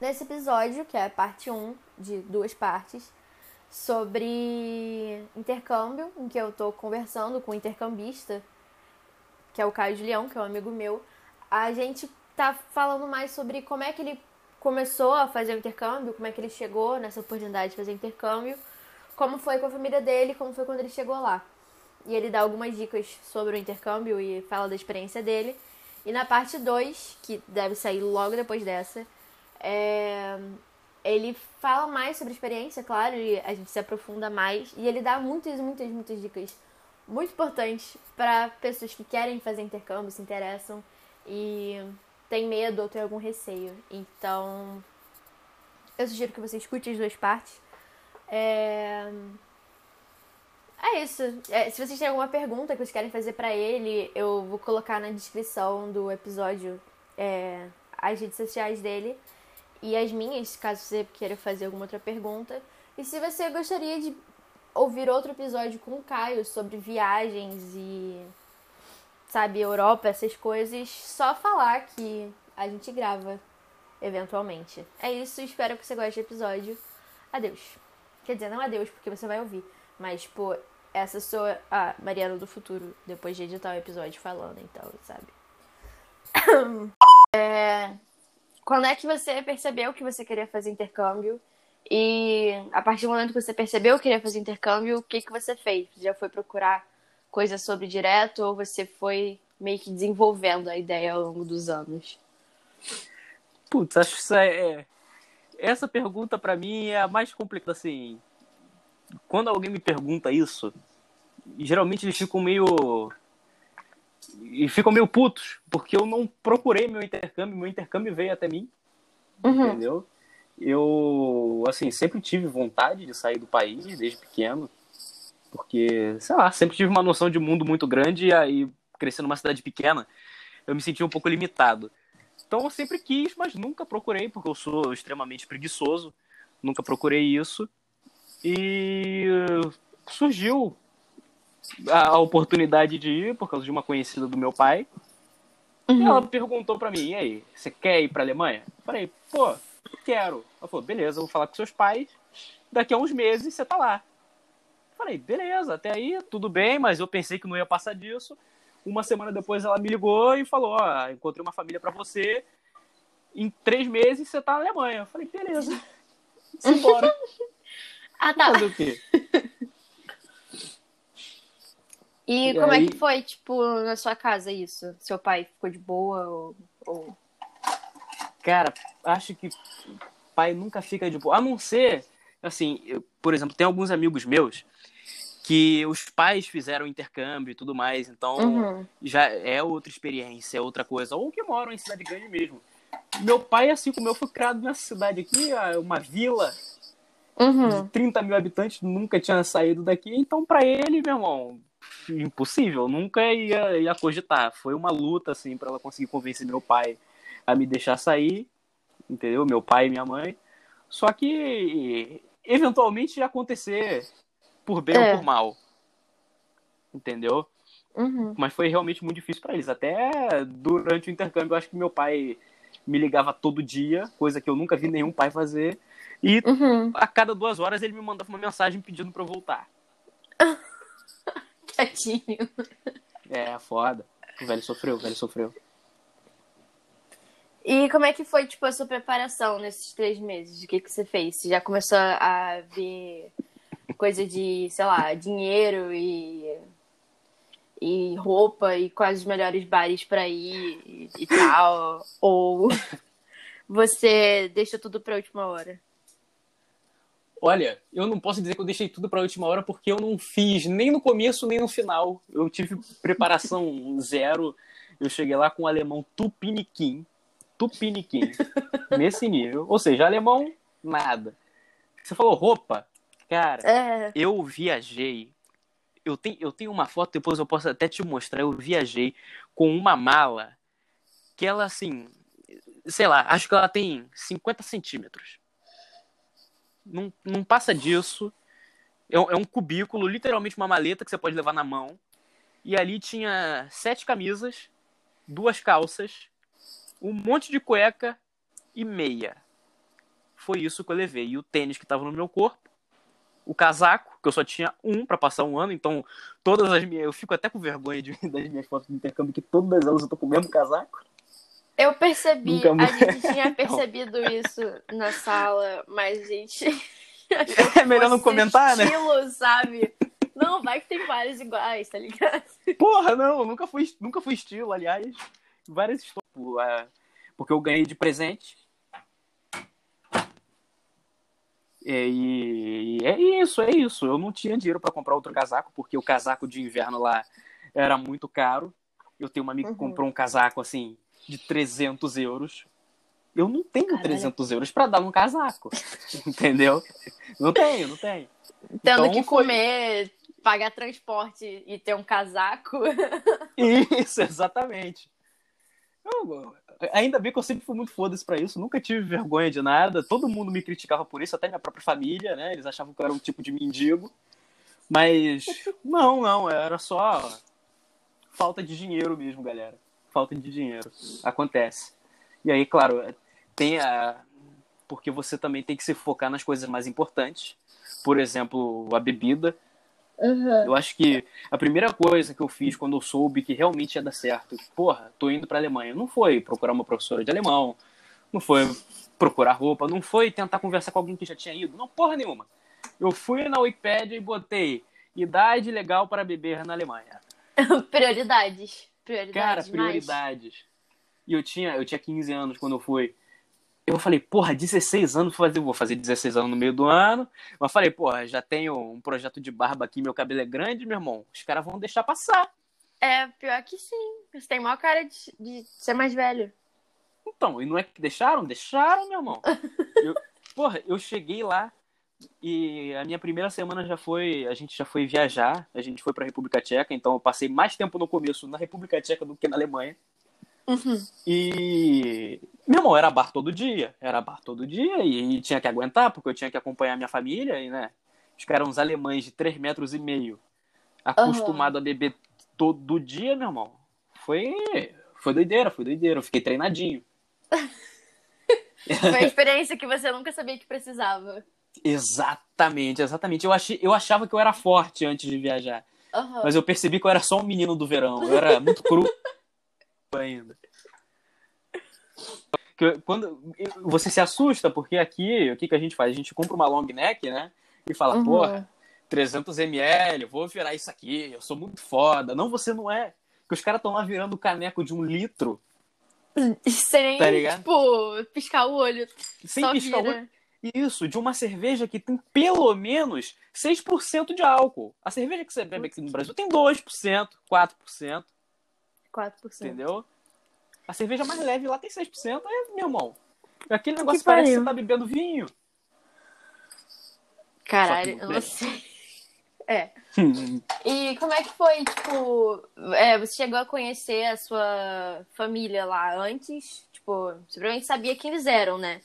nesse episódio, que é parte 1 de duas partes, sobre intercâmbio, em que eu tô conversando com o intercambista, que é o Caio Julião, que é um amigo meu. A gente tá falando mais sobre como é que ele começou a fazer o intercâmbio, como é que ele chegou nessa oportunidade de fazer intercâmbio, como foi com a família dele, como foi quando ele chegou lá. E ele dá algumas dicas sobre o intercâmbio e fala da experiência dele. E na parte 2, que deve sair logo depois dessa, é... ele fala mais sobre experiência, claro, e a gente se aprofunda mais. E ele dá muitas, muitas, muitas dicas muito importantes para pessoas que querem fazer intercâmbio, se interessam e tem medo ou tem algum receio. Então, eu sugiro que você escute as duas partes. É... É isso. É, se vocês têm alguma pergunta que vocês querem fazer para ele, eu vou colocar na descrição do episódio é, as redes sociais dele e as minhas, caso você queira fazer alguma outra pergunta. E se você gostaria de ouvir outro episódio com o Caio sobre viagens e, sabe, Europa, essas coisas, só falar que a gente grava eventualmente. É isso, espero que você goste do episódio. Adeus. Quer dizer, não adeus, porque você vai ouvir. Mas, tipo, essa sou a Mariana do futuro, depois de editar o episódio falando, então, sabe? É... Quando é que você percebeu que você queria fazer intercâmbio? E a partir do momento que você percebeu que queria fazer intercâmbio, o que, que você fez? Você já foi procurar coisas sobre direto ou você foi meio que desenvolvendo a ideia ao longo dos anos? Putz, acho que isso é. é essa pergunta para mim é a mais complicada, assim quando alguém me pergunta isso, geralmente eles ficam meio. E ficam meio putos, porque eu não procurei meu intercâmbio, meu intercâmbio veio até mim. Uhum. Entendeu? Eu, assim, sempre tive vontade de sair do país desde pequeno, porque, sei lá, sempre tive uma noção de mundo muito grande e aí, crescendo numa cidade pequena, eu me sentia um pouco limitado. Então eu sempre quis, mas nunca procurei, porque eu sou extremamente preguiçoso, nunca procurei isso. E surgiu a oportunidade de ir por causa de uma conhecida do meu pai. Uhum. E ela perguntou para mim: e aí, você quer ir pra Alemanha? Eu falei: pô, quero. Ela falou: beleza, vou falar com seus pais. Daqui a uns meses você tá lá. Eu falei: beleza, até aí tudo bem, mas eu pensei que não ia passar disso. Uma semana depois ela me ligou e falou: ó, encontrei uma família para você. Em três meses você tá na Alemanha. Eu falei: beleza, simbora. Ah, tá. Fazer o quê? E, e como aí... é que foi, tipo, na sua casa isso? Seu pai ficou de boa ou... ou... Cara, acho que pai nunca fica de boa. A não ser, assim, eu, por exemplo, tem alguns amigos meus que os pais fizeram intercâmbio e tudo mais, então uhum. já é outra experiência, é outra coisa. Ou que moram em cidade grande mesmo. Meu pai, assim como eu, foi criado nessa cidade aqui, uma vila uhum. de 30 mil habitantes, nunca tinha saído daqui. Então, para ele, meu irmão, impossível, nunca ia, ia cogitar. Foi uma luta, assim, para ela conseguir convencer meu pai a me deixar sair, entendeu? Meu pai e minha mãe. Só que, eventualmente, ia acontecer por bem é. ou por mal. Entendeu? Uhum. Mas foi realmente muito difícil para eles. Até durante o intercâmbio, eu acho que meu pai me ligava todo dia, coisa que eu nunca vi nenhum pai fazer. E uhum. a cada duas horas ele me mandava uma mensagem pedindo pra eu voltar. Tadinho. É, foda. O velho sofreu, o velho sofreu. E como é que foi, tipo, a sua preparação nesses três meses? O que, que você fez? Você já começou a ver coisa de, sei lá, dinheiro e, e roupa e quais os melhores bares para ir e, e tal? Ou você deixa tudo pra última hora? Olha, eu não posso dizer que eu deixei tudo para a última hora porque eu não fiz nem no começo nem no final. Eu tive preparação zero. Eu cheguei lá com o alemão tupiniquim. Tupiniquim. nesse nível. Ou seja, alemão, nada. Você falou roupa? Cara, é. eu viajei. Eu tenho, eu tenho uma foto, depois eu posso até te mostrar. Eu viajei com uma mala que ela, assim, sei lá, acho que ela tem 50 centímetros não, não passa disso. É, é um cubículo, literalmente uma maleta que você pode levar na mão. E ali tinha sete camisas, duas calças, um monte de cueca e meia. foi isso que eu levei. E o tênis que estava no meu corpo, o casaco, que eu só tinha um para passar um ano, então todas as minhas. Eu fico até com vergonha de, das minhas fotos de intercâmbio, que todas elas eu tô com o mesmo casaco. Eu percebi, a gente tinha percebido isso na sala, mas a gente. É melhor não comentar, estilo, né? sabe? Não, vai que tem vários iguais, tá ligado? Porra, não, nunca fui, nunca fui estilo, aliás. Várias histórias. Porque eu ganhei de presente. E, é isso, é isso. Eu não tinha dinheiro para comprar outro casaco, porque o casaco de inverno lá era muito caro. Eu tenho uma amiga que uhum. comprou um casaco assim de 300 euros. Eu não tenho Caralho. 300 euros para dar um casaco. Entendeu? Não tenho, não tenho. Tendo então, que foi... comer, pagar transporte e ter um casaco. Isso, exatamente. Eu, ainda bem que eu sempre fui muito foda-se pra isso, nunca tive vergonha de nada. Todo mundo me criticava por isso, até minha própria família, né? Eles achavam que eu era um tipo de mendigo. Mas não, não, era só falta de dinheiro mesmo, galera. Falta de dinheiro. Acontece. E aí, claro, tem a. Porque você também tem que se focar nas coisas mais importantes. Por exemplo, a bebida. Uhum. Eu acho que a primeira coisa que eu fiz quando eu soube que realmente ia dar certo, porra, tô indo pra Alemanha, não foi procurar uma professora de alemão, não foi procurar roupa, não foi tentar conversar com alguém que já tinha ido, não, porra nenhuma. Eu fui na Wikipedia e botei idade legal para beber na Alemanha. prioridades. Prioridades. Cara, prioridades. Mais. E eu tinha, eu tinha 15 anos quando eu fui eu falei, porra, 16 anos, vou fazer, vou fazer 16 anos no meio do ano. Mas falei, porra, já tenho um projeto de barba aqui, meu cabelo é grande, meu irmão. Os caras vão deixar passar. É, pior que sim. Você tem maior cara de, de ser mais velho. Então, e não é que deixaram? Deixaram, meu irmão. eu, porra, eu cheguei lá e a minha primeira semana já foi. A gente já foi viajar, a gente foi pra República Tcheca, então eu passei mais tempo no começo na República Tcheca do que na Alemanha. Uhum. E, meu irmão, era bar todo dia. Era bar todo dia e, e, tinha que aguentar, porque eu tinha que acompanhar minha família. E, né, os caras eram uns alemães de 3 metros e meio, acostumado uhum. a beber todo dia, meu irmão. Foi, foi doideira, foi doideira. Eu fiquei treinadinho. foi a experiência que você nunca sabia que precisava. Exatamente, exatamente. Eu, achei, eu achava que eu era forte antes de viajar. Uhum. Mas eu percebi que eu era só um menino do verão. Eu era muito cru ainda. Quando você se assusta, porque aqui, o que, que a gente faz? A gente compra uma long neck, né? E fala, uhum. porra, 300 ml, vou virar isso aqui, eu sou muito foda. Não, você não é. Porque os caras estão lá virando caneco de um litro. Sem, tá tipo, piscar o olho. Sem piscar vira. o olho. Isso, de uma cerveja que tem pelo menos 6% de álcool. A cerveja que você bebe aqui no Brasil tem 2%, 4%. 4%. Entendeu? A cerveja mais leve lá tem 6%, é, meu irmão. Aquele negócio que parece que você tá bebendo vinho. Caralho, eu não sei. É. e como é que foi, tipo, é, você chegou a conhecer a sua família lá antes? Tipo, você provavelmente sabia quem eles eram, né?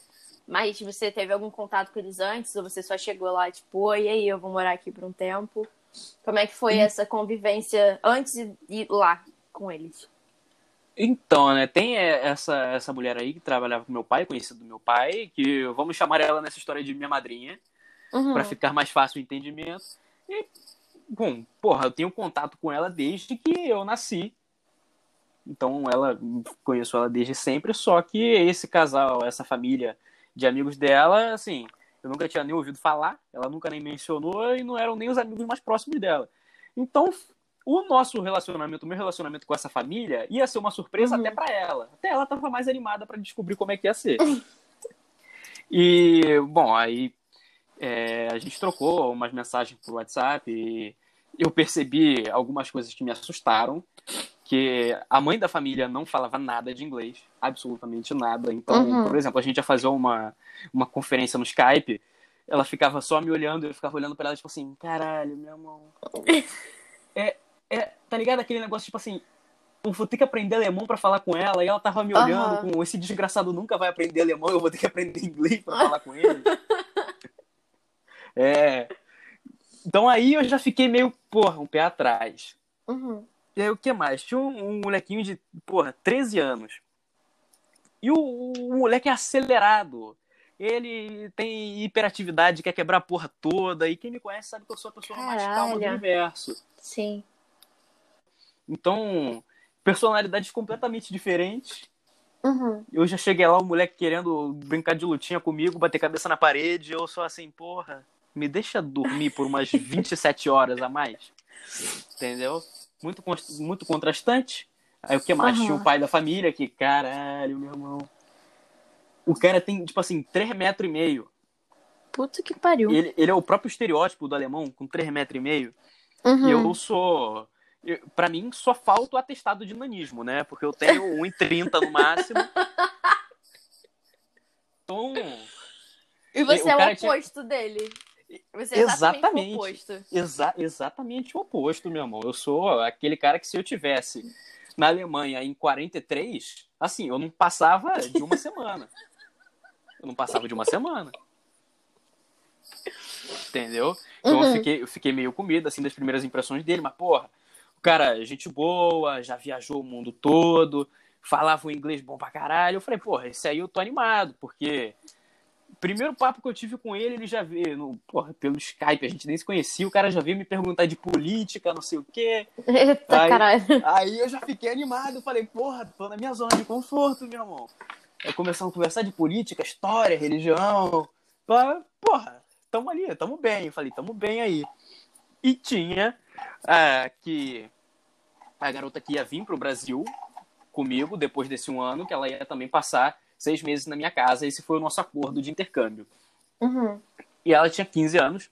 Mas você teve algum contato com eles antes? Ou você só chegou lá, tipo, oi, aí, eu vou morar aqui por um tempo? Como é que foi hum. essa convivência antes de ir lá? com eles. Então, né, tem essa, essa mulher aí que trabalhava com meu pai, conhecida do meu pai, que vamos chamar ela nessa história de minha madrinha, uhum. para ficar mais fácil o entendimento. E, bom, porra, eu tenho contato com ela desde que eu nasci. Então, ela conheço ela desde sempre, só que esse casal, essa família de amigos dela, assim, eu nunca tinha nem ouvido falar, ela nunca nem mencionou e não eram nem os amigos mais próximos dela. Então, o nosso relacionamento, o meu relacionamento com essa família, ia ser uma surpresa uhum. até para ela. Até ela tava mais animada para descobrir como é que ia ser. e, bom, aí é, a gente trocou umas mensagens por WhatsApp e eu percebi algumas coisas que me assustaram. Que a mãe da família não falava nada de inglês, absolutamente nada. Então, uhum. por exemplo, a gente ia fazer uma, uma conferência no Skype, ela ficava só me olhando, eu ficava olhando para ela, tipo assim, caralho, minha mão. É, é, tá ligado? Aquele negócio, tipo assim, eu vou ter que aprender alemão para falar com ela, e ela tava me olhando uhum. com esse desgraçado nunca vai aprender alemão, eu vou ter que aprender inglês para falar com ele. é. Então aí eu já fiquei meio, porra, um pé atrás. Uhum. E aí o que mais? Tinha um, um, molequinho de, porra, 13 anos. E o, o, moleque é acelerado. ele tem hiperatividade, quer quebrar a porra toda. E quem me conhece sabe que eu sou a pessoa mais calma do Caralho. universo. Sim. Então, personalidades completamente diferentes. Uhum. Eu já cheguei lá, o moleque querendo brincar de lutinha comigo, bater cabeça na parede. Eu sou assim, porra, me deixa dormir por umas 27 horas a mais. Entendeu? Muito, muito contrastante. Aí o que mais? Aham. Tinha o pai da família, que caralho, meu irmão. O cara tem, tipo assim, 3 metros e meio. Puta que pariu. Ele, ele é o próprio estereótipo do alemão, com 3 metros e meio. Uhum. E eu sou. Pra mim, só falta o atestado de nanismo, né? Porque eu tenho 1,30 no máximo. Então, E você é o cara tinha- oposto dele. Você é exatamente, Exatamente. o oposto. exa exatamente o oposto, meu irmão. Eu sou aquele cara que se eu tivesse na Alemanha em 43, assim, eu não passava de uma semana. Eu não passava de uma semana. Entendeu? Então Uhum. eu, fiquei, eu fiquei meio com medo, assim, das primeiras impressões dele, mas, porra, o cara, gente boa, já viajou o mundo todo, falava um inglês bom pra caralho. Eu falei, porra, esse aí eu tô animado, porque primeiro papo que eu tive com ele, ele já veio, no, porra, pelo Skype, a gente nem se conhecia, o cara já veio me perguntar de política, não sei o quê. Eita, Aí- caralho. Aí eu já fiquei animado, falei, porra, tô na minha zona de conforto, meu irmão. Aí começamos a conversar de política, história, religião. Falei, Porra, tamo ali, tamo bem. Eu falei, tamo bem aí. E tinha ah, que a garota que ia vir pro Brasil comigo depois desse um ano, que ela ia também passar seis meses na minha casa. Esse foi o nosso acordo de intercâmbio. Uhum. E ela tinha 15 anos.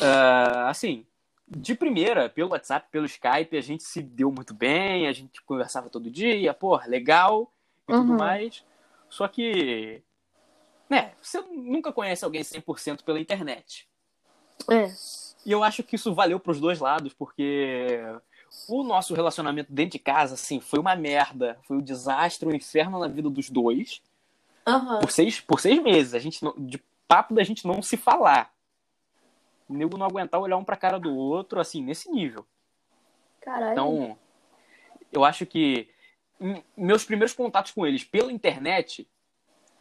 Ah, assim, de primeira, pelo WhatsApp, pelo Skype, a gente se deu muito bem, a gente conversava todo dia, porra, legal e tudo Uhum. mais. Só que, né, você nunca conhece alguém 100% pela internet. É. E eu acho que isso valeu pros dois lados, porque o nosso relacionamento dentro de casa, assim, foi uma merda. Foi um desastre, um inferno na vida dos dois Aham. por seis, por seis meses. A gente não, de papo da gente não se falar. O nego não aguentar olhar um pra cara do outro, assim, nesse nível. Caralho. Então, eu acho que meus primeiros contatos com eles pela internet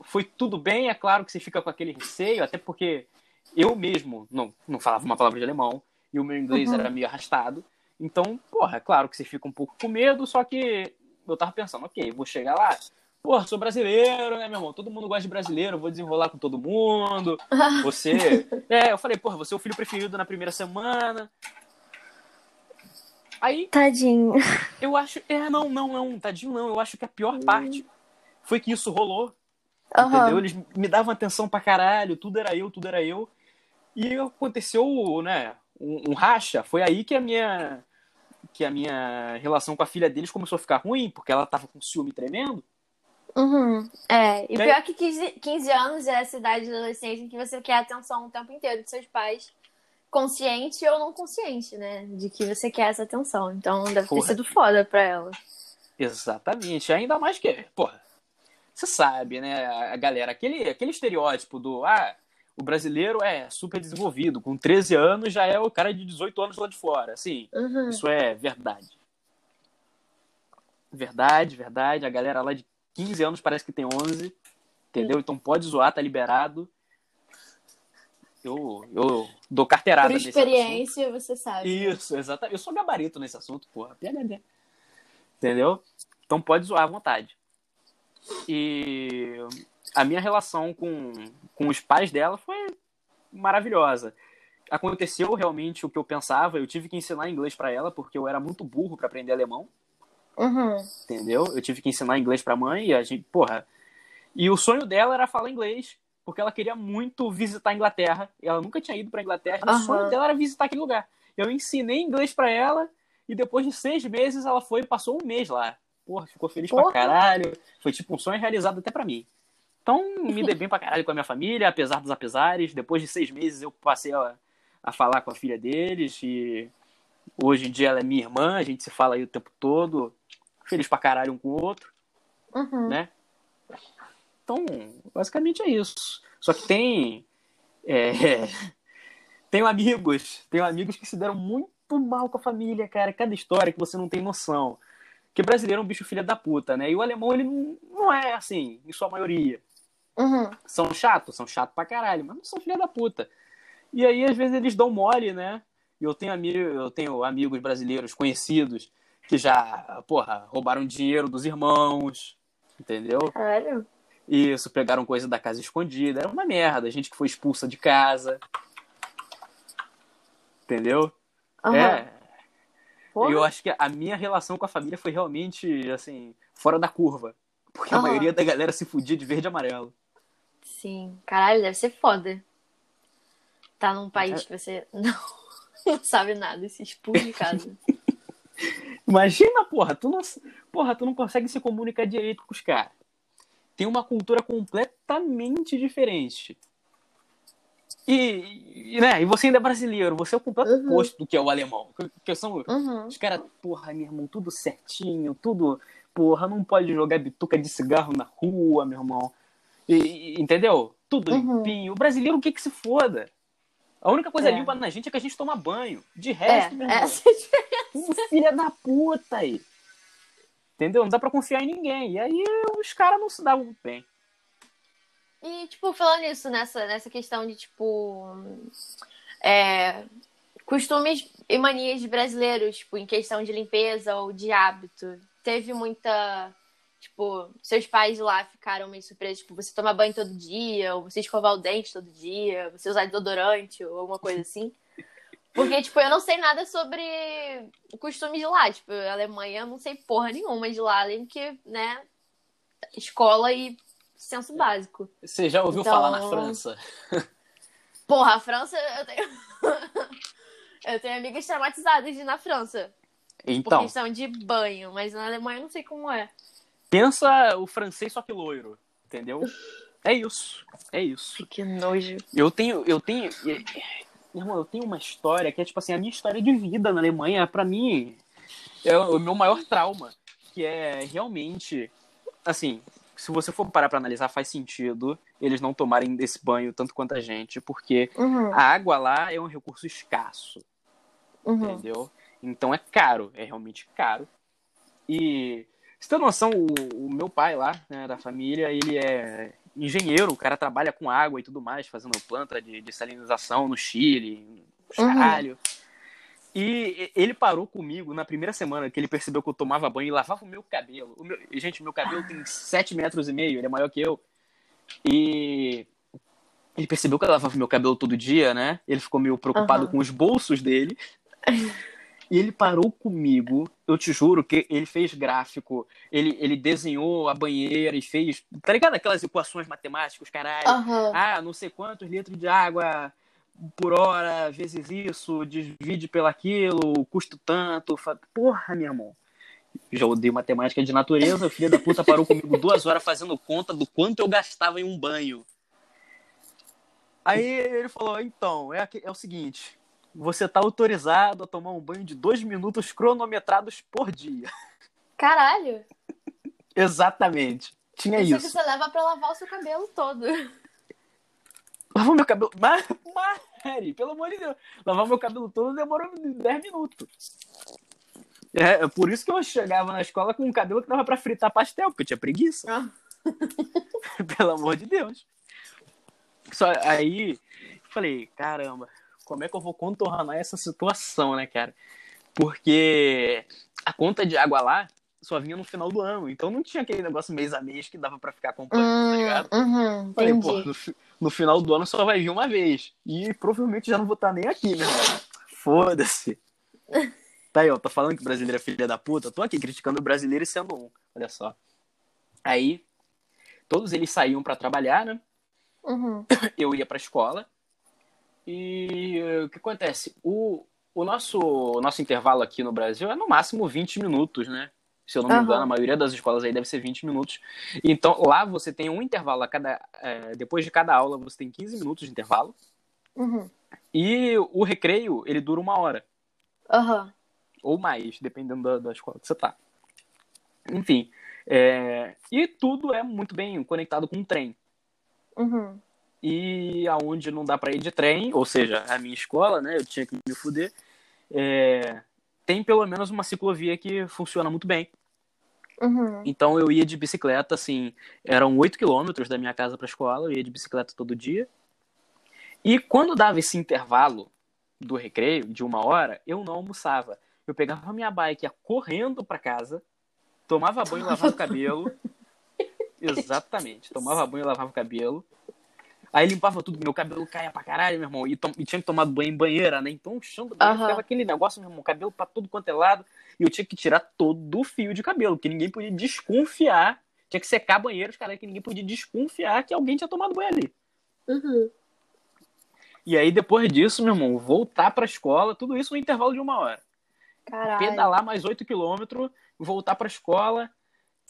foi tudo bem. É claro que você fica com aquele receio, até porque eu mesmo não, não falava uma palavra de alemão e o meu inglês Uhum. era meio arrastado. Então, porra, é claro que você fica um pouco com medo, só que eu tava pensando, ok, vou chegar lá. Porra, sou brasileiro, né, meu irmão? Todo mundo gosta de brasileiro, vou desenrolar com todo mundo. Você. É, eu falei, porra, você é o filho preferido na primeira semana. Aí Tadinho. eu acho. É, não, não, não, tadinho, não. Eu acho que a pior parte foi que isso rolou. Entendeu? Aham. Eles me davam atenção pra caralho, tudo era eu, tudo era eu. E aconteceu, né, um, um racha. Foi aí que a minha. Que a minha relação com a filha deles começou a ficar ruim, porque ela tava com ciúme tremendo. Uhum. É, e E aí- pior que 15, 15 anos é essa idade de adolescência em que você quer atenção o tempo inteiro de seus pais, consciente ou não consciente, né? De que você quer essa atenção. Então deve ter Porra. sido foda pra ela. Exatamente. Ainda mais que, porra, você sabe, né, a galera, aquele, aquele estereótipo do, ah, o brasileiro é super desenvolvido, com 13 anos já é o cara de 18 anos lá de fora. Assim, Uhum. isso é verdade. Verdade, verdade. A galera lá de 15 anos parece que tem 11, entendeu? Então pode zoar, tá liberado. Eu, eu dou carteirada Por nesse experiência, você sabe. isso, exatamente. Eu sou gabarito nesse assunto, porra. PHD. Entendeu? Então pode zoar à vontade. E a minha relação com, com os pais dela foi maravilhosa. Aconteceu realmente o que eu pensava. Eu tive que ensinar inglês pra ela porque eu era muito burro pra aprender alemão, Uhum. entendeu? Eu tive que ensinar inglês pra mãe e a gente, porra. E o sonho dela era falar inglês porque ela queria muito visitar a Inglaterra. E ela nunca tinha ido pra Inglaterra. E o sonho dela era visitar aquele lugar. Eu ensinei inglês pra ela e depois de seis meses ela foi e passou um mês lá. Porra, ficou feliz pra Porra. caralho. Foi tipo um sonho realizado até pra mim. Então, me dei bem pra caralho com a minha família, apesar dos apesares. Depois de seis meses eu passei a, a falar com a filha deles e hoje em dia ela é minha irmã, a gente se fala aí o tempo todo, feliz pra caralho um com o outro, Uhum. né? Então, basicamente é isso. Só que tem. É, tenho amigos, tenho amigos que se deram muito mal com a família, cara. Cada história que você não tem noção. Porque brasileiro é um bicho filha da puta, né? E o alemão, ele não, não é assim, em sua maioria. Uhum. São chatos, são chatos pra caralho, mas não são filha da puta. E aí, às vezes, eles dão mole, né? E eu tenho, amigo, eu tenho amigos brasileiros conhecidos que já, porra, roubaram dinheiro dos irmãos, entendeu? Sério? Isso, pegaram coisa da casa escondida. Era uma merda. Gente que foi expulsa de casa. Entendeu? Uhum. É. Porra. Eu acho que a minha relação com a família foi realmente, assim, fora da curva. Porque a Aham. maioria da galera se fudia de verde e amarelo. Sim. Caralho, deve ser foda. Tá num É. país que você não, não sabe nada e se expulsa de casa. Imagina, porra, tu não, porra, tu não consegue se comunicar direito com os caras. Tem uma cultura completamente diferente. E, e, né, e você ainda é brasileiro, você é o completo Uhum. oposto do que é o alemão. Que, que são Uhum. os caras, porra, meu irmão, tudo certinho, tudo, porra, não pode jogar bituca de cigarro na rua, meu irmão. E- e- entendeu? Tudo Uhum. limpinho. O brasileiro, o que que se foda? A única coisa É. limpa na gente é que a gente toma banho. De É, resto, meu irmão, essa é diferença. filha da puta aí. Entendeu? Não dá pra confiar em ninguém. E aí os caras não se davam muito bem. E, tipo, falando nisso, nessa, nessa questão de, tipo. é, costumes e manias de brasileiros, tipo, em questão de limpeza ou de hábito. Teve muita. Tipo, seus pais lá ficaram meio surpresos, tipo, você tomar banho todo dia, ou você escovar o dente todo dia, você usar desodorante, ou alguma coisa assim. Porque, tipo, eu não sei nada sobre o costume de lá. Tipo, Alemanha eu não sei porra nenhuma de lá, além que, né, escola e senso básico. Você já ouviu Então- falar na França? Porra, a França, eu tenho. eu tenho amigas traumatizadas de ir na França. Por Então, questão de banho, mas na Alemanha eu não sei como é. Pensa o francês só que loiro. Entendeu? É isso. É isso. Que nojo. Eu tenho, eu tenho. Irmão, eu tenho uma história que é tipo assim, a minha história de vida na Alemanha, pra mim, é o meu maior trauma. Que é realmente. Assim, se você for parar pra analisar, faz sentido eles não tomarem desse banho tanto quanto a gente, porque Uhum, a água lá é um recurso escasso, uhum. entendeu? Então é caro, é realmente caro. E você tem noção, o, o meu pai lá, né, da família, ele é engenheiro, o cara trabalha com água e tudo mais, fazendo planta de, de salinização no Chile, Uhum. caralho. E ele parou comigo na primeira semana que ele percebeu que eu tomava banho e lavava o meu cabelo. O meu- gente, meu cabelo tem 7 metros e meio, ele é maior que eu. E ele percebeu que eu lavava meu cabelo todo dia, né? Ele ficou meio preocupado Aham. com os bolsos dele. E ele parou comigo, eu te juro que ele fez gráfico, ele, ele desenhou a banheira e fez, tá ligado? Aquelas equações matemáticas, caralho. Aham. Ah, não sei quantos litros de água por hora, vezes isso, divide pelo aquilo, custo tanto. Fa- Porra, meu irmão. Já odeio matemática de natureza, o filho da puta parou comigo duas horas fazendo conta do quanto eu gastava em um banho. Aí ele falou, então, é, é o seguinte, você tá autorizado a tomar um banho de dois minutos cronometrados por dia. Caralho. Exatamente. Tinha Isso, isso. que você leva pra lavar o seu cabelo todo. Lavar meu cabelo. Mas, Mari, pelo amor de Deus. Lavar meu cabelo todo demorou 10 minutos. É, é por isso que eu chegava na escola com um cabelo que dava pra fritar pastel, porque eu tinha preguiça. Ah. pelo amor de Deus. Só aí, falei, caramba, como é que eu vou contornar essa situação, né, cara? Porque a conta de água lá só vinha no final do ano, então não tinha aquele negócio mês a mês que dava pra ficar acompanhando, tá ligado? uhum, Falei, pô, no, no final do ano só vai vir uma vez. E provavelmente já não vou estar nem aqui, meu irmão. Foda-se. Tá aí, ó, tô falando que o brasileiro é filha da puta. Tô aqui criticando o brasileiro e sendo um. Olha só. Aí, todos eles saíam pra trabalhar, né? Uhum. Eu ia pra escola. E eh, o que acontece? O, o, nosso, o nosso intervalo aqui no Brasil é no máximo 20 minutos, né? Se eu não me engano, a maioria das escolas aí deve ser 20 minutos. Então, lá você tem um intervalo a cada. eh, depois de cada aula, você tem 15 minutos de intervalo. Uhum. E o recreio, ele dura uma hora. Aham. Ou mais, dependendo da, da escola que você tá. Enfim. é, e tudo é muito bem conectado com o trem. Uhum. E aonde não dá pra ir de trem, ou seja, a minha escola, né? Eu tinha que me fuder. é, tem pelo menos uma ciclovia que funciona muito bem. Uhum. Então eu ia de bicicleta, assim, eram 8 quilômetros da minha casa pra escola, eu ia de bicicleta todo dia. E quando dava esse intervalo do recreio, de uma hora, eu não almoçava. Eu pegava a minha bike, ia correndo pra casa, tomava banho, lavava o cabelo. Exatamente, tomava banho, lavava o cabelo. Aí limpava tudo, meu cabelo caia pra caralho, meu irmão. E, e tinha que tomar banho em banheira, né? Então o chão do banheiro Aham. ficava aquele negócio, meu irmão, cabelo pra tudo quanto é lado. E eu tinha que tirar todo o fio de cabelo, porque ninguém podia desconfiar. Tinha que secar banheiros, cara, que ninguém podia desconfiar que alguém tinha tomado banho ali. Uhum. E aí, depois disso, meu irmão, voltar pra escola, tudo isso no intervalo de uma hora. Caralho. Pedalar mais 8 quilômetros, voltar pra escola.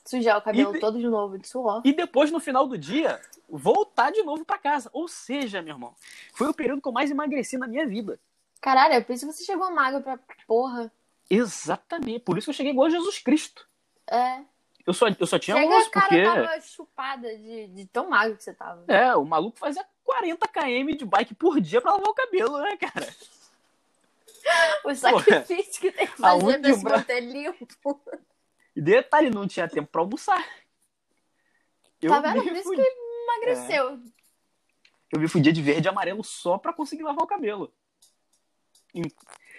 Sujar o cabelo E- todo de novo de suor. E depois, no final do dia, voltar de novo pra casa. Ou seja, meu irmão, foi o período que eu mais emagreci na minha vida. Caralho, é por isso que você chegou magro pra porra. Exatamente. Por isso que eu cheguei igual a Jesus Cristo. É. Eu só, eu só tinha Chega, osso, a cara tava chupada de, de tão magro que você tava. É, o maluco fazia 40 km de bike por dia pra lavar o cabelo, né, cara? O sacrifício que tem que fazer pra se bra- manter limpo. E detalhe, não tinha tempo pra almoçar. Eu Tá vendo? Por isso que emagreceu. Eu me fudia de verde e amarelo só pra conseguir lavar o cabelo.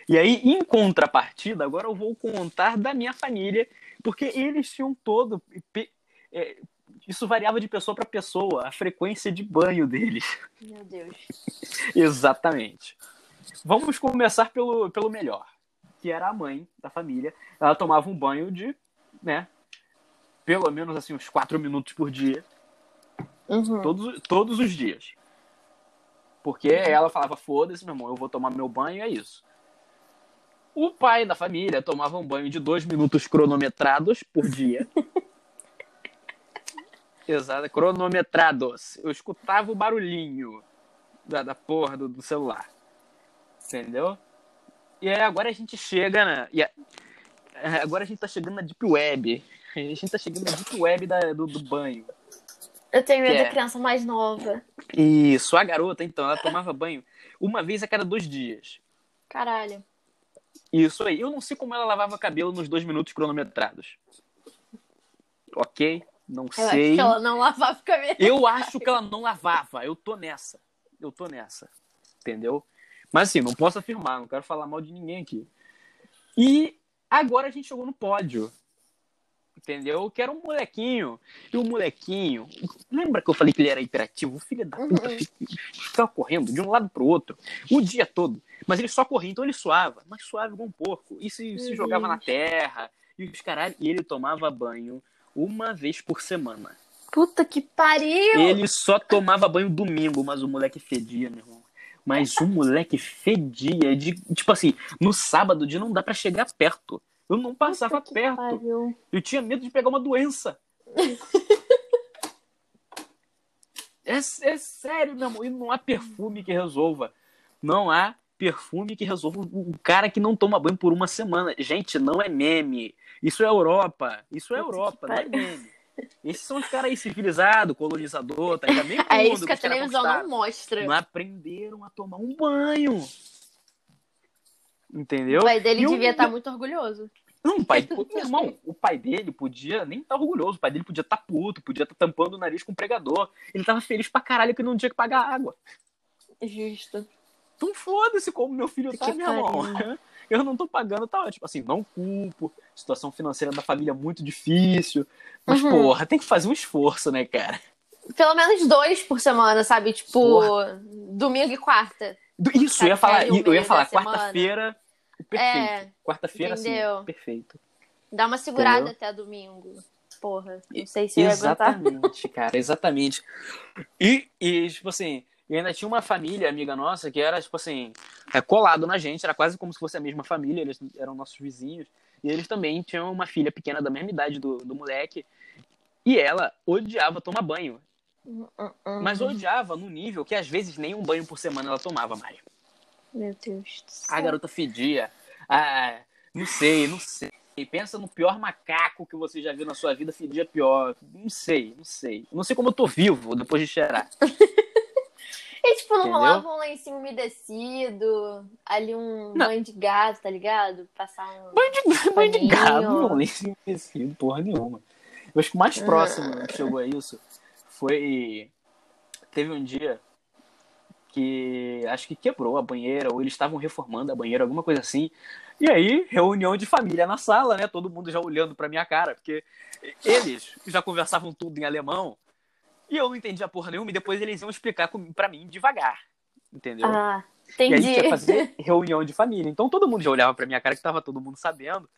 E aí, em contrapartida, agora eu vou contar da minha família, porque eles tinham todo. é, isso variava de pessoa pra pessoa, a frequência de banho deles. Meu Deus. Exatamente. Vamos começar pelo, pelo melhor, que era a mãe da família. Ela tomava um banho de, né, pelo menos assim, uns quatro minutos por dia, Uhum. todos, todos os dias. Porque ela falava, foda-se, meu irmão, eu vou tomar meu banho e é isso. O pai da família tomava um banho de dois minutos cronometrados por dia. Exato, cronometrados. Eu escutava o barulhinho da, da porra do, do celular. Entendeu? E aí agora a gente chega na. e agora a gente tá chegando na Deep Web. A gente tá chegando na Deep Web da- do, do banho. Eu tenho medo é? da criança mais nova. Isso, a garota, então, ela tomava banho uma vez a cada dois dias. Caralho. Isso aí. Eu não sei como ela lavava cabelo nos dois minutos cronometrados. Ok? Não Eu acho sei. que ela não lavava o cabelo. Eu acho que ela não lavava. Eu tô nessa. Eu tô nessa. Entendeu? Mas assim, não posso afirmar, não quero falar mal de ninguém aqui. E agora a gente chegou no pódio. Entendeu? Que era um molequinho. E o molequinho. Lembra que eu falei que ele era hiperativo? O filho da puta Uhum. fi- ficava correndo de um lado pro outro o dia todo. Mas ele só corria, então ele suava, mas suave igual um porco. E se, se Meu jogava na terra. E os caralho. E ele tomava banho uma vez por semana. Puta que pariu! Ele só tomava banho domingo, mas o moleque fedia, meu irmão. Mas o moleque fedia de. Tipo assim, no sábado de não dá pra chegar perto. Eu não passava perto. pariu. Eu tinha medo de pegar uma doença. é, é sério, meu irmão. E não há perfume que resolva. Não há perfume que resolva o cara que não toma banho por uma semana. Gente, não é meme. Isso é Europa. Isso é Europa, não é meme. Esses são os caras aí civilizados, colonizador, tá ligado? É mundo isso que a televisão não mostra. Não aprenderam a tomar um banho. Entendeu? O pai dele E o- devia estar muito orgulhoso. Não, o pai, meu irmão, o pai dele podia nem estar orgulhoso, o pai dele podia estar puto, podia estar tampando o nariz com um pregador. Ele tava feliz pra caralho que não tinha que pagar água. Justo. Então foda-se como meu filho tá, Que meu irmão. Eu não tô pagando, tá ótimo. Assim, não culpo, situação financeira da família é muito difícil. Mas, Uhum. porra, tem que fazer um esforço, né, cara? Pelo menos dois por semana, sabe? Tipo, Porra. domingo e quarta. Isso, eu ia falar, o eu ia falar quarta-feira, perfeito. É, Quarta-feira, sim, perfeito. Dá uma segurada Entendeu? até domingo. Porra, não sei se. Exatamente, cara, exatamente. E, e, tipo assim, e ainda tinha uma família, amiga nossa, que era, tipo assim, é, colado na gente, era quase como se fosse a mesma família, eles eram nossos vizinhos. E eles também tinham uma filha pequena da mesma idade do, do moleque. E ela odiava tomar banho. Mas odiava no nível que às vezes nem um banho por semana ela tomava, Mari. Meu Deus do céu. A garota fedia. Ah, não sei, não sei. Pensa no pior macaco que você já viu na sua vida, fedia pior. Não sei, não sei. Não sei como eu tô vivo depois de cheirar. E, tipo, não Entendeu? rolava um lencinho umedecido, ali um Não. banho de gato, tá ligado? Passar um. Banho de, banho de gado, não, se conhecido, porra nenhuma. Eu acho que o mais Ah. próximo que chegou a isso foi. Teve um dia que acho que quebrou a banheira, ou eles estavam reformando a banheira, alguma coisa assim. E aí, reunião de família na sala, né? Todo mundo já olhando pra minha cara, porque eles já conversavam tudo em alemão e eu não entendia porra nenhuma, e depois eles iam explicar pra mim devagar. Entendeu? Ah, E aí a gente entendi. ia fazer reunião de família. Então todo mundo já olhava pra minha cara que tava todo mundo sabendo.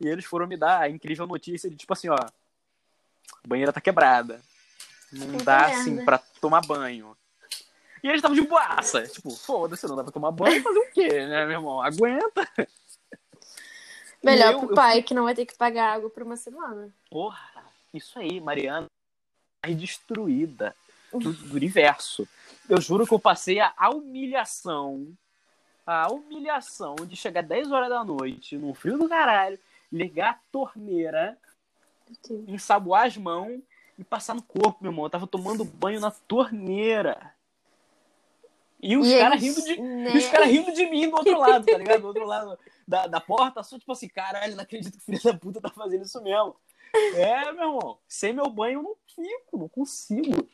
E eles foram me dar a incrível notícia de tipo assim, ó. A banheira tá quebrada. Não Puta dá merda. assim pra tomar banho. E eles estavam de boaça. Tipo, foda-se, não dá pra tomar banho. Fazer o quê, né, meu irmão? Aguenta. Melhor E eu- pro eu pai que não vai ter que pagar água por uma semana. Porra, isso aí, Mariana. Mais destruída do, do universo. Eu juro que eu passei a, humilhação. A humilhação de chegar 10 horas da noite, num frio do caralho, ligar a torneira, ensaboar as mãos e passar no corpo, meu irmão. Eu tava tomando banho na torneira. E os caras rindo de. né? Os caras rindo de mim do outro lado, tá ligado? Do outro lado da, da porta, só tipo assim, caralho, não acredito que o filho da puta tá fazendo isso mesmo. É, meu irmão, sem meu banho eu não fico, não consigo.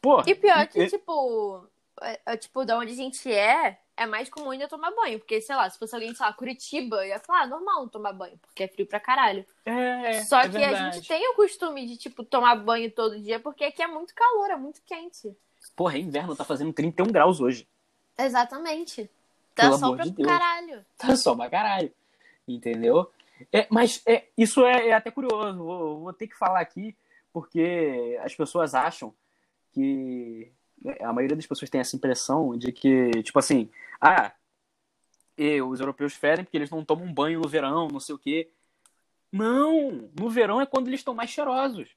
Pô, E pior que, e- tipo, é, é, tipo, da onde a gente é, é mais comum ainda tomar banho. Porque, sei lá, se fosse alguém, sei lá, Curitiba, ia falar, ah, normal não tomar banho, porque é frio pra caralho. é, Só é que a verdade. gente tem o costume de, tipo, tomar banho todo dia, porque aqui é muito calor, é muito quente. Porra, é inverno, tá fazendo 31 graus hoje. Exatamente. Tá Pelo só amor pra de Deus. caralho. Tá só pra caralho. Entendeu? É, mas é, isso é, é até curioso. Vou, vou ter que falar aqui, porque as pessoas acham que. A maioria das pessoas tem essa impressão de que, tipo assim, ah, e os europeus ferem porque eles não tomam banho no verão, não sei o quê. Não! No verão é quando eles estão mais cheirosos.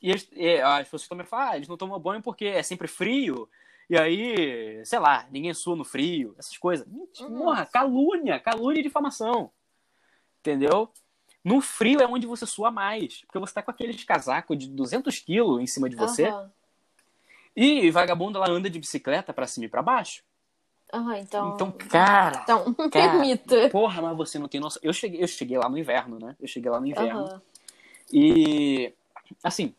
E, eles, e as pessoas também falam, ah, eles não tomam banho porque é sempre frio. E aí, sei lá, ninguém sua no frio, essas coisas. Mentira, Uhum. Calúnia, calúnia e difamação. Entendeu? No frio é onde você sua mais. Porque você tá com aqueles casacos de 200 quilos em cima de você. Aham. E vagabundo ela anda de bicicleta pra cima e pra baixo. Aham, então. Então, cara, Então, Cara, permita. porra, mas você não tem noção. Eu cheguei, eu cheguei lá no inverno, né? Eu cheguei lá no inverno. Aham. E, assim,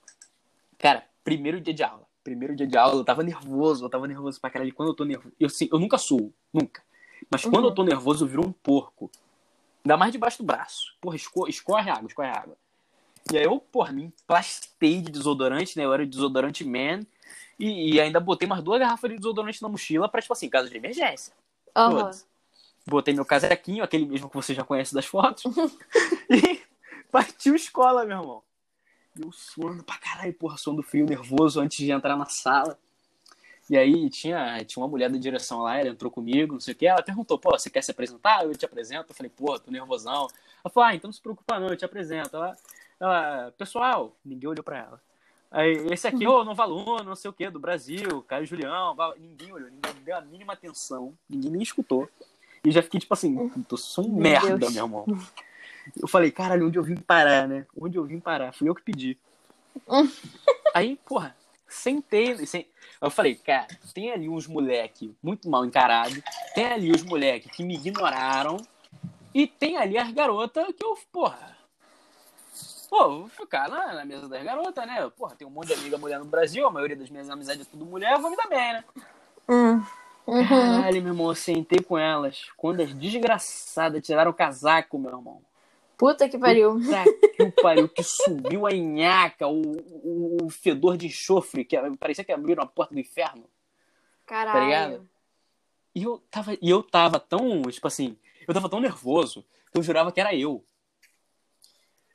cara, primeiro dia de aula. Primeiro dia de aula, eu tava nervoso, eu tava nervoso pra caralho. Quando eu tô nervoso, eu, assim, eu nunca sou, nunca. Mas quando Uhum. eu tô nervoso, eu viro um porco. Ainda mais debaixo do braço. Porra, esco- escorre água, escorre água. E aí eu, porra, me emplastei de desodorante, né? Eu era desodorante man. E, e ainda botei umas duas garrafas de desodorante na mochila pra, tipo assim, caso de emergência. Foda-se. Botei meu casaquinho, aquele mesmo que você já conhece das fotos. e partiu escola, meu irmão. E eu suando pra caralho, porra, suando frio, nervoso antes de entrar na sala. E aí tinha, tinha uma mulher da direção lá, ela entrou comigo, não sei o que. Ela perguntou, pô, você quer se apresentar? Eu te apresento. Eu falei, pô, tô nervosão. Ela falou, ah, então não se preocupa não, eu te apresento. Ela, ela pessoal, ninguém olhou pra ela. Aí, esse aqui, ô, novo aluno, não sei o que, do Brasil, Caio Julião, ninguém olhou, ninguém deu a mínima atenção, ninguém nem escutou. E já fiquei tipo assim, tô sou um Meu merda, Deus. meu irmão. Eu falei, caralho, onde eu vim parar, né? Onde eu vim parar? Fui eu que pedi. Aí, porra, sentei. Sem... Eu falei, cara, tem ali uns moleque muito mal encarado, tem ali os moleque que me ignoraram, e tem ali as garotas que eu, porra. Pô, vou ficar na, na mesa das garotas, né? Porra, tem um monte de amiga mulher no Brasil, a maioria das minhas amizades é tudo mulher, eu vou me dar bem, né? Hum. Uhum. Caralho, meu irmão, eu sentei com elas. Quando as desgraçadas tiraram o casaco, meu irmão. Puta que pariu. Puta que pariu, que subiu a nhaca, o, o, o fedor de enxofre, que parecia que abriram a porta do inferno. Caralho. Tá? E eu tava, e eu tava tão, tipo assim, eu tava tão nervoso que eu jurava que era eu.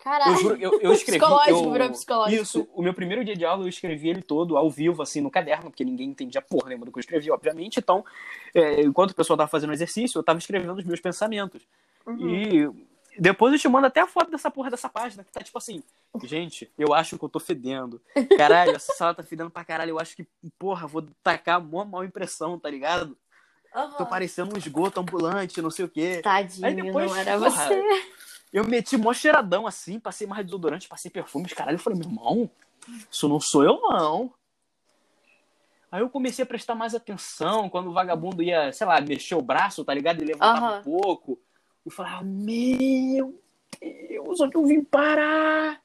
Caralho. Eu juro, eu, eu escrevi. Psicológico, eu, virou psicológico. Isso, o meu primeiro dia de aula eu escrevi ele todo ao vivo, assim, no caderno, porque ninguém entendia porra nenhuma do que eu escrevi, obviamente. Então, é, enquanto o pessoal tava fazendo exercício, eu tava escrevendo os meus pensamentos. Uhum. E depois eu te mando até a foto dessa porra dessa página, que tá tipo assim, gente, eu acho que eu tô fedendo. Caralho, essa sala tá fedendo pra caralho. Eu acho que, porra, vou tacar mó mal impressão, tá ligado? Aham. Tô parecendo um esgoto ambulante, não sei o quê. Tadinho, Aí depois, não era porra, você. Eu meti mó cheiradão assim, passei mais desodorante, passei perfumes, caralho. Eu falei, meu irmão, isso não sou eu, não. Aí eu comecei a prestar mais atenção quando o vagabundo ia, sei lá, mexer o braço, tá ligado? Ele levantava Aham. um pouco. Eu falava, meu Deus, onde eu vim parar?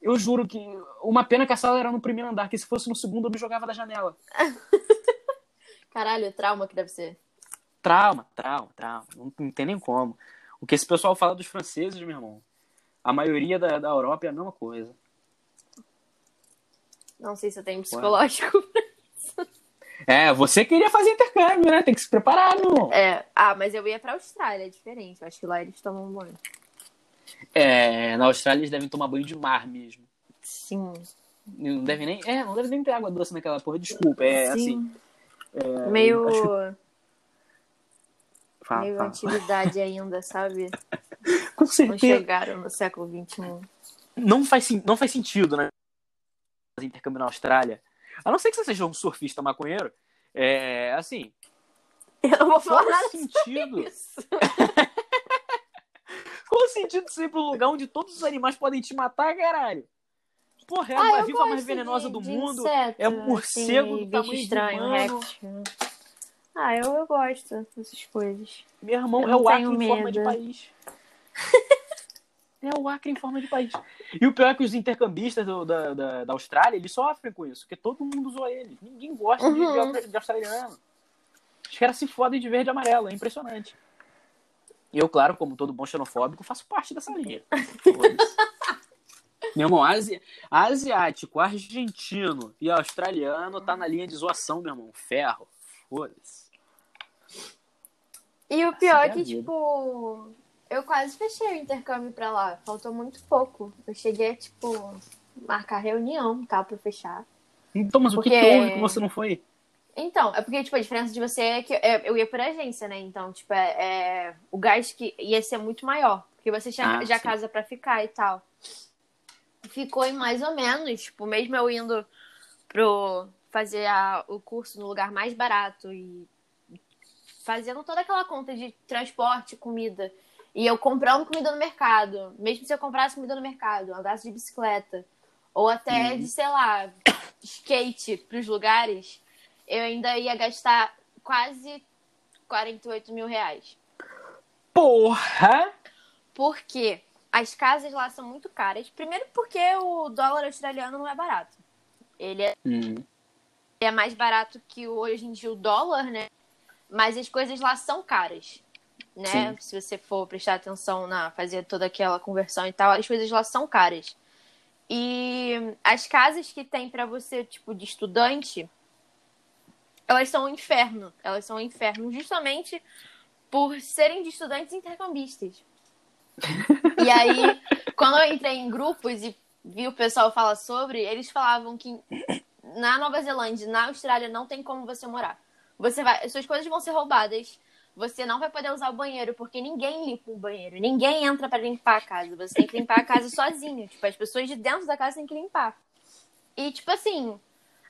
Eu juro que uma pena que a sala era no primeiro andar, que se fosse no segundo eu me jogava da janela. Caralho, trauma que deve ser. Trauma, trauma, trauma. Não, não tem nem como. O que esse pessoal fala dos franceses, meu irmão, a maioria da, da Europa é a mesma coisa. Não sei se eu tenho psicológico. É, você queria fazer intercâmbio, né? Tem que se preparar, meu irmão. É. Ah, mas eu ia pra Austrália, é diferente. Eu acho que lá eles tomam banho. É, na Austrália eles devem tomar banho de mar mesmo. Sim. Não deve nem. É, não deve nem ter água doce naquela porra. Desculpa, é assim. é, meio. acho Fala, meio fala. antiguidade ainda, sabe? Com Não certeza. chegaram no século um. XXI. Não faz, não faz sentido, né? Fazer intercâmbio na Austrália. A não ser que você seja um surfista maconheiro. É, assim. Eu não vou falar nada sentido? Qual o sentido de você ir um lugar onde todos os animais podem te matar, caralho? Porra, é a Ah, viva mais venenosa de- do de mundo. inseto, é um morcego assim, do tamanho estranho, humano. réptil. Ah, eu, eu gosto dessas coisas. Meu irmão, Eu é o Acre tenho em forma de país. É o Acre em forma de país. E o pior é que os intercambistas do- da, da, da Austrália, eles sofrem com isso, porque todo mundo zoa eles. Ninguém gosta de- Uhum. de, de australiano. Os caras se fodem de verde e amarelo, é impressionante. E eu, claro, como todo bom xenofóbico, faço parte dessa linha. Foda-se. Meu irmão, asi- asiático, argentino e australiano tá na linha de zoação, meu irmão. Ferro. Foda-se. E o pior é é que, vida. tipo, eu quase fechei o intercâmbio pra lá. Faltou muito pouco. Eu cheguei a, tipo, marcar reunião, tá, pra fechar. Então, mas o que, Porque- que houve que você não foi? Então, é porque, tipo, a diferença de você é que eu ia por agência, né? Então, tipo, é, é- o gasto que ia ser muito maior. Porque você já, Ah, já sim. casa pra ficar e tal. Ficou em mais ou menos, tipo, mesmo eu indo pro fazer a- o curso no lugar mais barato e fazendo toda aquela conta de transporte, comida. E eu comprando comida no mercado. Mesmo se eu comprasse comida no mercado, andasse de bicicleta. Ou até Uhum. de, sei lá, skate pros lugares, eu ainda ia gastar quase 48 mil reais. Porra! Porque as casas lá são muito caras. Primeiro porque o dólar australiano não é barato. Ele é, Hum, é mais barato que hoje em dia o dólar, né? Mas as coisas lá são caras. Né? Sim. Se você for prestar atenção na fazer toda aquela conversão e tal, as coisas lá são caras. E as casas que tem pra você, tipo, de estudante, elas são um inferno. Elas são um inferno justamente por serem de estudantes intercambistas. E aí, quando eu entrei em grupos e vi o pessoal falar sobre, eles falavam que na Nova Zelândia, na Austrália, não tem como você morar. Você vai, suas coisas vão ser roubadas. Você não vai poder usar o banheiro porque ninguém limpa o banheiro. Ninguém entra pra limpar a casa. Você tem que limpar a casa sozinho. Tipo, as pessoas de dentro da casa têm que limpar. E tipo assim,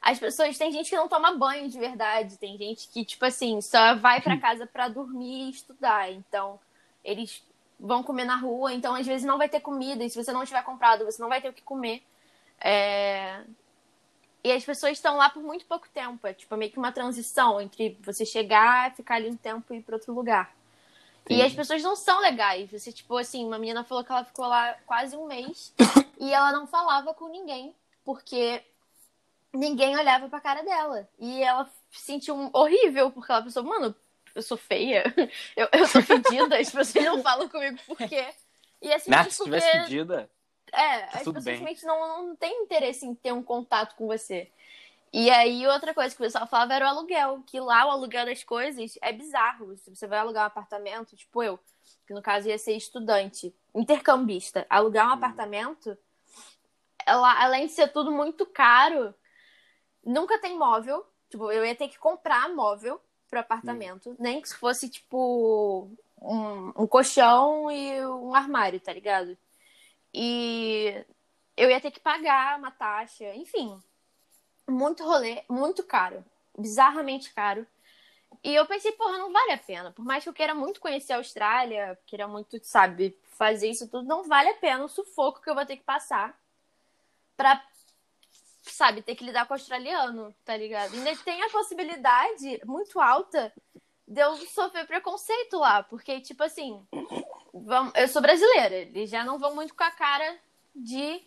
as pessoas tem gente que não toma banho de verdade, tem gente que tipo assim, só vai pra casa pra dormir e estudar. Então, eles vão comer na rua, então às vezes não vai ter comida, e se você não tiver comprado, você não vai ter o que comer. É, E as pessoas estão lá por muito pouco tempo. É tipo meio que uma transição entre você chegar, ficar ali um tempo e ir para outro lugar. E Sim. as pessoas não são legais. Você, tipo, assim, uma menina falou que ela ficou lá quase um mês e ela não falava com ninguém, porque ninguém olhava pra cara dela. E ela se sentiu um- horrível, porque ela pensou, mano, eu sou feia, eu, eu sou fedida, as pessoas não falam comigo por quê? E assim, porque... Se tivesse pedida, É, as tudo pessoas bem. simplesmente não, não têm interesse em ter um contato com você. E aí, outra coisa que o pessoal falava era o aluguel, que lá o aluguel das coisas é bizarro. Se você vai alugar um apartamento, tipo eu, que no caso ia ser estudante, intercambista, alugar um Hum. apartamento, ela, além de ser tudo muito caro, nunca tem móvel. Tipo, eu ia ter que comprar móvel pro apartamento, nem que fosse, tipo, um, um colchão e um armário, tá ligado? E eu ia ter que pagar uma taxa, enfim. Muito rolê, muito caro. Bizarramente caro. E eu pensei, porra, não vale a pena. Por mais que eu queira muito conhecer a Austrália, queira muito, sabe, fazer isso tudo, não vale a pena o sufoco que eu vou ter que passar pra sabe, ter que lidar com o australiano, tá ligado? Ainda tem a possibilidade muito alta de eu sofrer preconceito lá, porque, tipo assim, eu sou brasileira, eles já não vão muito com a cara de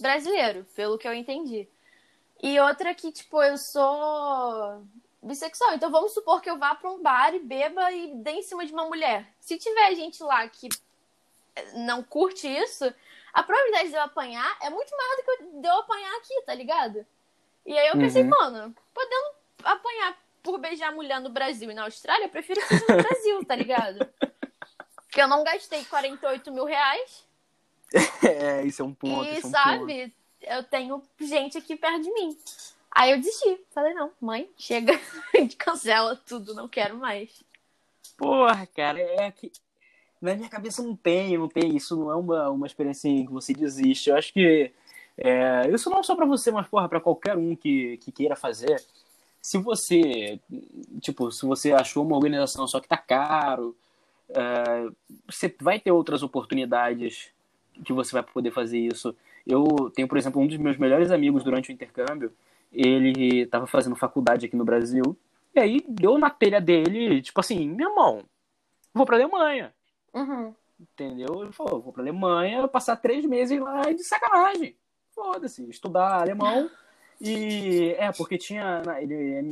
brasileiro, pelo que eu entendi. E outra que, tipo, eu sou bissexual, então vamos supor que eu vá pra um bar e beba e dê em cima de uma mulher. Se tiver gente lá que não curte isso, a probabilidade de eu apanhar é muito maior do que de eu apanhar aqui, tá ligado? E aí eu pensei, Uhum. mano, podendo apanhar por beijar mulher no Brasil e na Austrália, eu prefiro que seja no Brasil, tá ligado? Eu não gastei 48 mil reais É, isso é um ponto. e, é um sabe, eu tenho gente aqui perto de mim. Aí eu desisti. Falei, não, mãe, chega, a gente cancela tudo, não quero mais. Porra, cara, é que. Na minha cabeça não tem, não tem. Isso não é uma, uma experiência em que você desiste. Eu acho que. É, isso não só pra você, mas, porra, pra qualquer um que, que queira fazer. Se você. Tipo, se você achou uma organização só que tá caro, é, você vai ter outras oportunidades que você vai poder fazer isso. Eu tenho, por exemplo, um dos meus melhores amigos durante o intercâmbio. Ele estava fazendo faculdade aqui no Brasil. E aí deu na telha dele, tipo assim, meu irmão, vou pra Alemanha. Uhum. Entendeu? Ele falou, vou pra Alemanha, passar três meses lá de sacanagem. Foda-se, estudar alemão. E é, porque tinha. Ele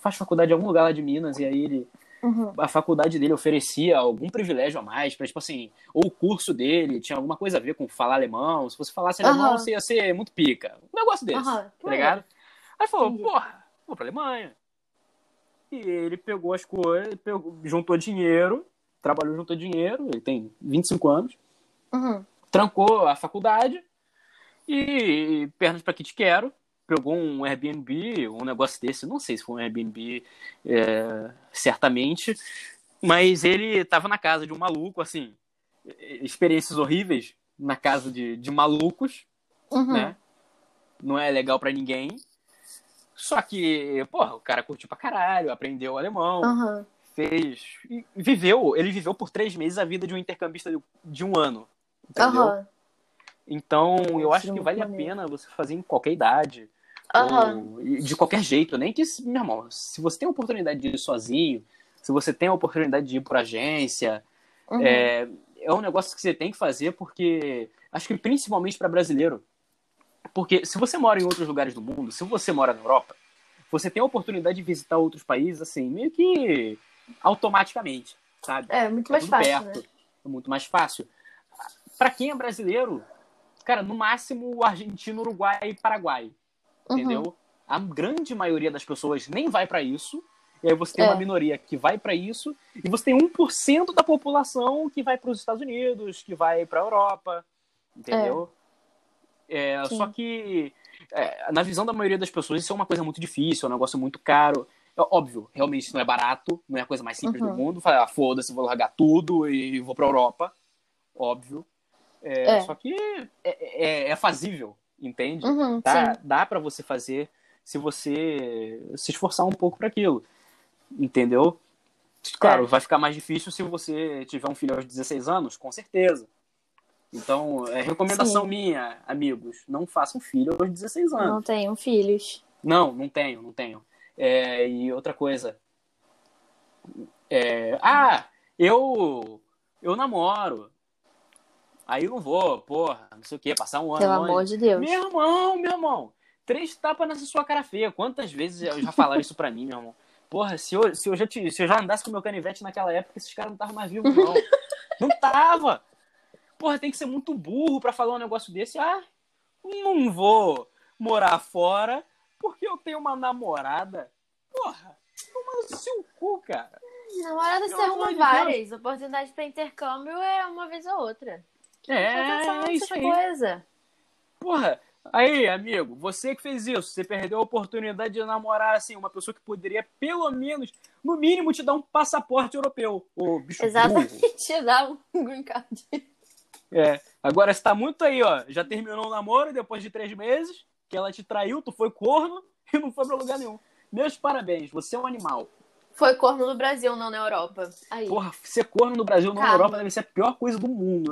faz faculdade em algum lugar lá de Minas, e aí ele. Uhum. A faculdade dele oferecia algum privilégio a mais, pra, tipo assim, ou o curso dele tinha alguma coisa a ver com falar alemão. Se você falasse alemão, Aham. você ia ser muito pica. Um negócio desse, Aham. tá ligado? Aí falou, Entendi. porra, vou pra Alemanha. E ele pegou as coisas, pegou- juntou dinheiro, trabalhou, juntou dinheiro, ele tem 25 anos, Uhum. trancou a faculdade e pernas pra que te quero, pegou um Airbnb, um negócio desse, não sei se foi um Airbnb é, certamente, mas ele tava na casa de um maluco, assim, experiências horríveis na casa de, de malucos, Uhum. né? Não é legal pra ninguém. Só que, porra, o cara curtiu pra caralho, aprendeu alemão, Uhum. fez. viveu, ele viveu por três meses a vida de um intercambista de, um ano. Entendeu? Aham. Então, eu acho é que muito vale a pena você fazer em qualquer idade. Aham. ou- de qualquer jeito. Nem que, meu irmão, se você tem a oportunidade de ir sozinho, se você tem a oportunidade de ir por agência, Uhum. é, é um negócio que você tem que fazer porque acho que principalmente para brasileiro. Porque se você mora em outros lugares do mundo, se você mora na Europa, você tem a oportunidade de visitar outros países assim, meio que automaticamente, sabe? É, muito É mais fácil, perto, né? é muito mais fácil. Para quem é brasileiro, cara, no máximo Argentina, Uruguai e Paraguai, Uhum. entendeu? A grande maioria das pessoas nem vai para isso. E aí você tem É. uma minoria que vai para isso, e você tem 1% da população que vai para os Estados Unidos, que vai para a Europa, entendeu? É, Sim. só que, é, na visão da maioria das pessoas, isso é uma coisa muito difícil, é um negócio muito caro. É óbvio, realmente isso não é barato, não é a coisa mais simples Uhum. do mundo. Falar, ah, foda-se, vou largar tudo e vou para a Europa. Óbvio. É, É. Só que é, é- é fazível, entende? Uhum, Dá, sim. dá para você fazer se você se esforçar um pouco para aquilo. Entendeu? Claro, É. vai ficar mais difícil se você tiver um filho aos 16 anos, com certeza. Então, é recomendação Sim. minha, amigos, não façam filho aos 16 anos. Não tenho filhos. Não, não tenho, não tenho. É, e outra coisa. É, ah, eu eu namoro. Aí eu não vou, porra, não sei o que, passar um ano. Pelo amor de Deus. Meu irmão, meu irmão. Três tapas nessa sua cara feia. Quantas vezes eu já falaram isso pra mim, meu irmão? Porra, se eu, se eu, já, te- se eu já andasse com meu canivete naquela época, esses caras não estavam mais vivos, não. não tava. Porra, tem que ser muito burro pra falar um negócio desse. Ah, não vou morar fora porque eu tenho uma namorada. Porra, toma no seu cu, cara. Namorada se Pelo amor arruma várias. Oportunidade pra intercâmbio é uma vez ou outra. Atenção É, nessas isso aí. coisas. Porra, aí, amigo, você que fez isso, você perdeu a oportunidade de namorar, assim, uma pessoa que poderia, pelo menos, no mínimo, te dar um passaporte europeu. Ô, bicho burro. Exatamente, dá um green card. É. Agora, você tá muito aí, ó, já terminou o namoro depois de três meses, que ela te traiu, tu foi corno e não foi pra lugar nenhum. Meus parabéns, você é um animal. Foi corno no Brasil, não na Europa. Aí. Porra, ser corno no Brasil, não na Calma. Europa, deve ser a pior coisa do mundo.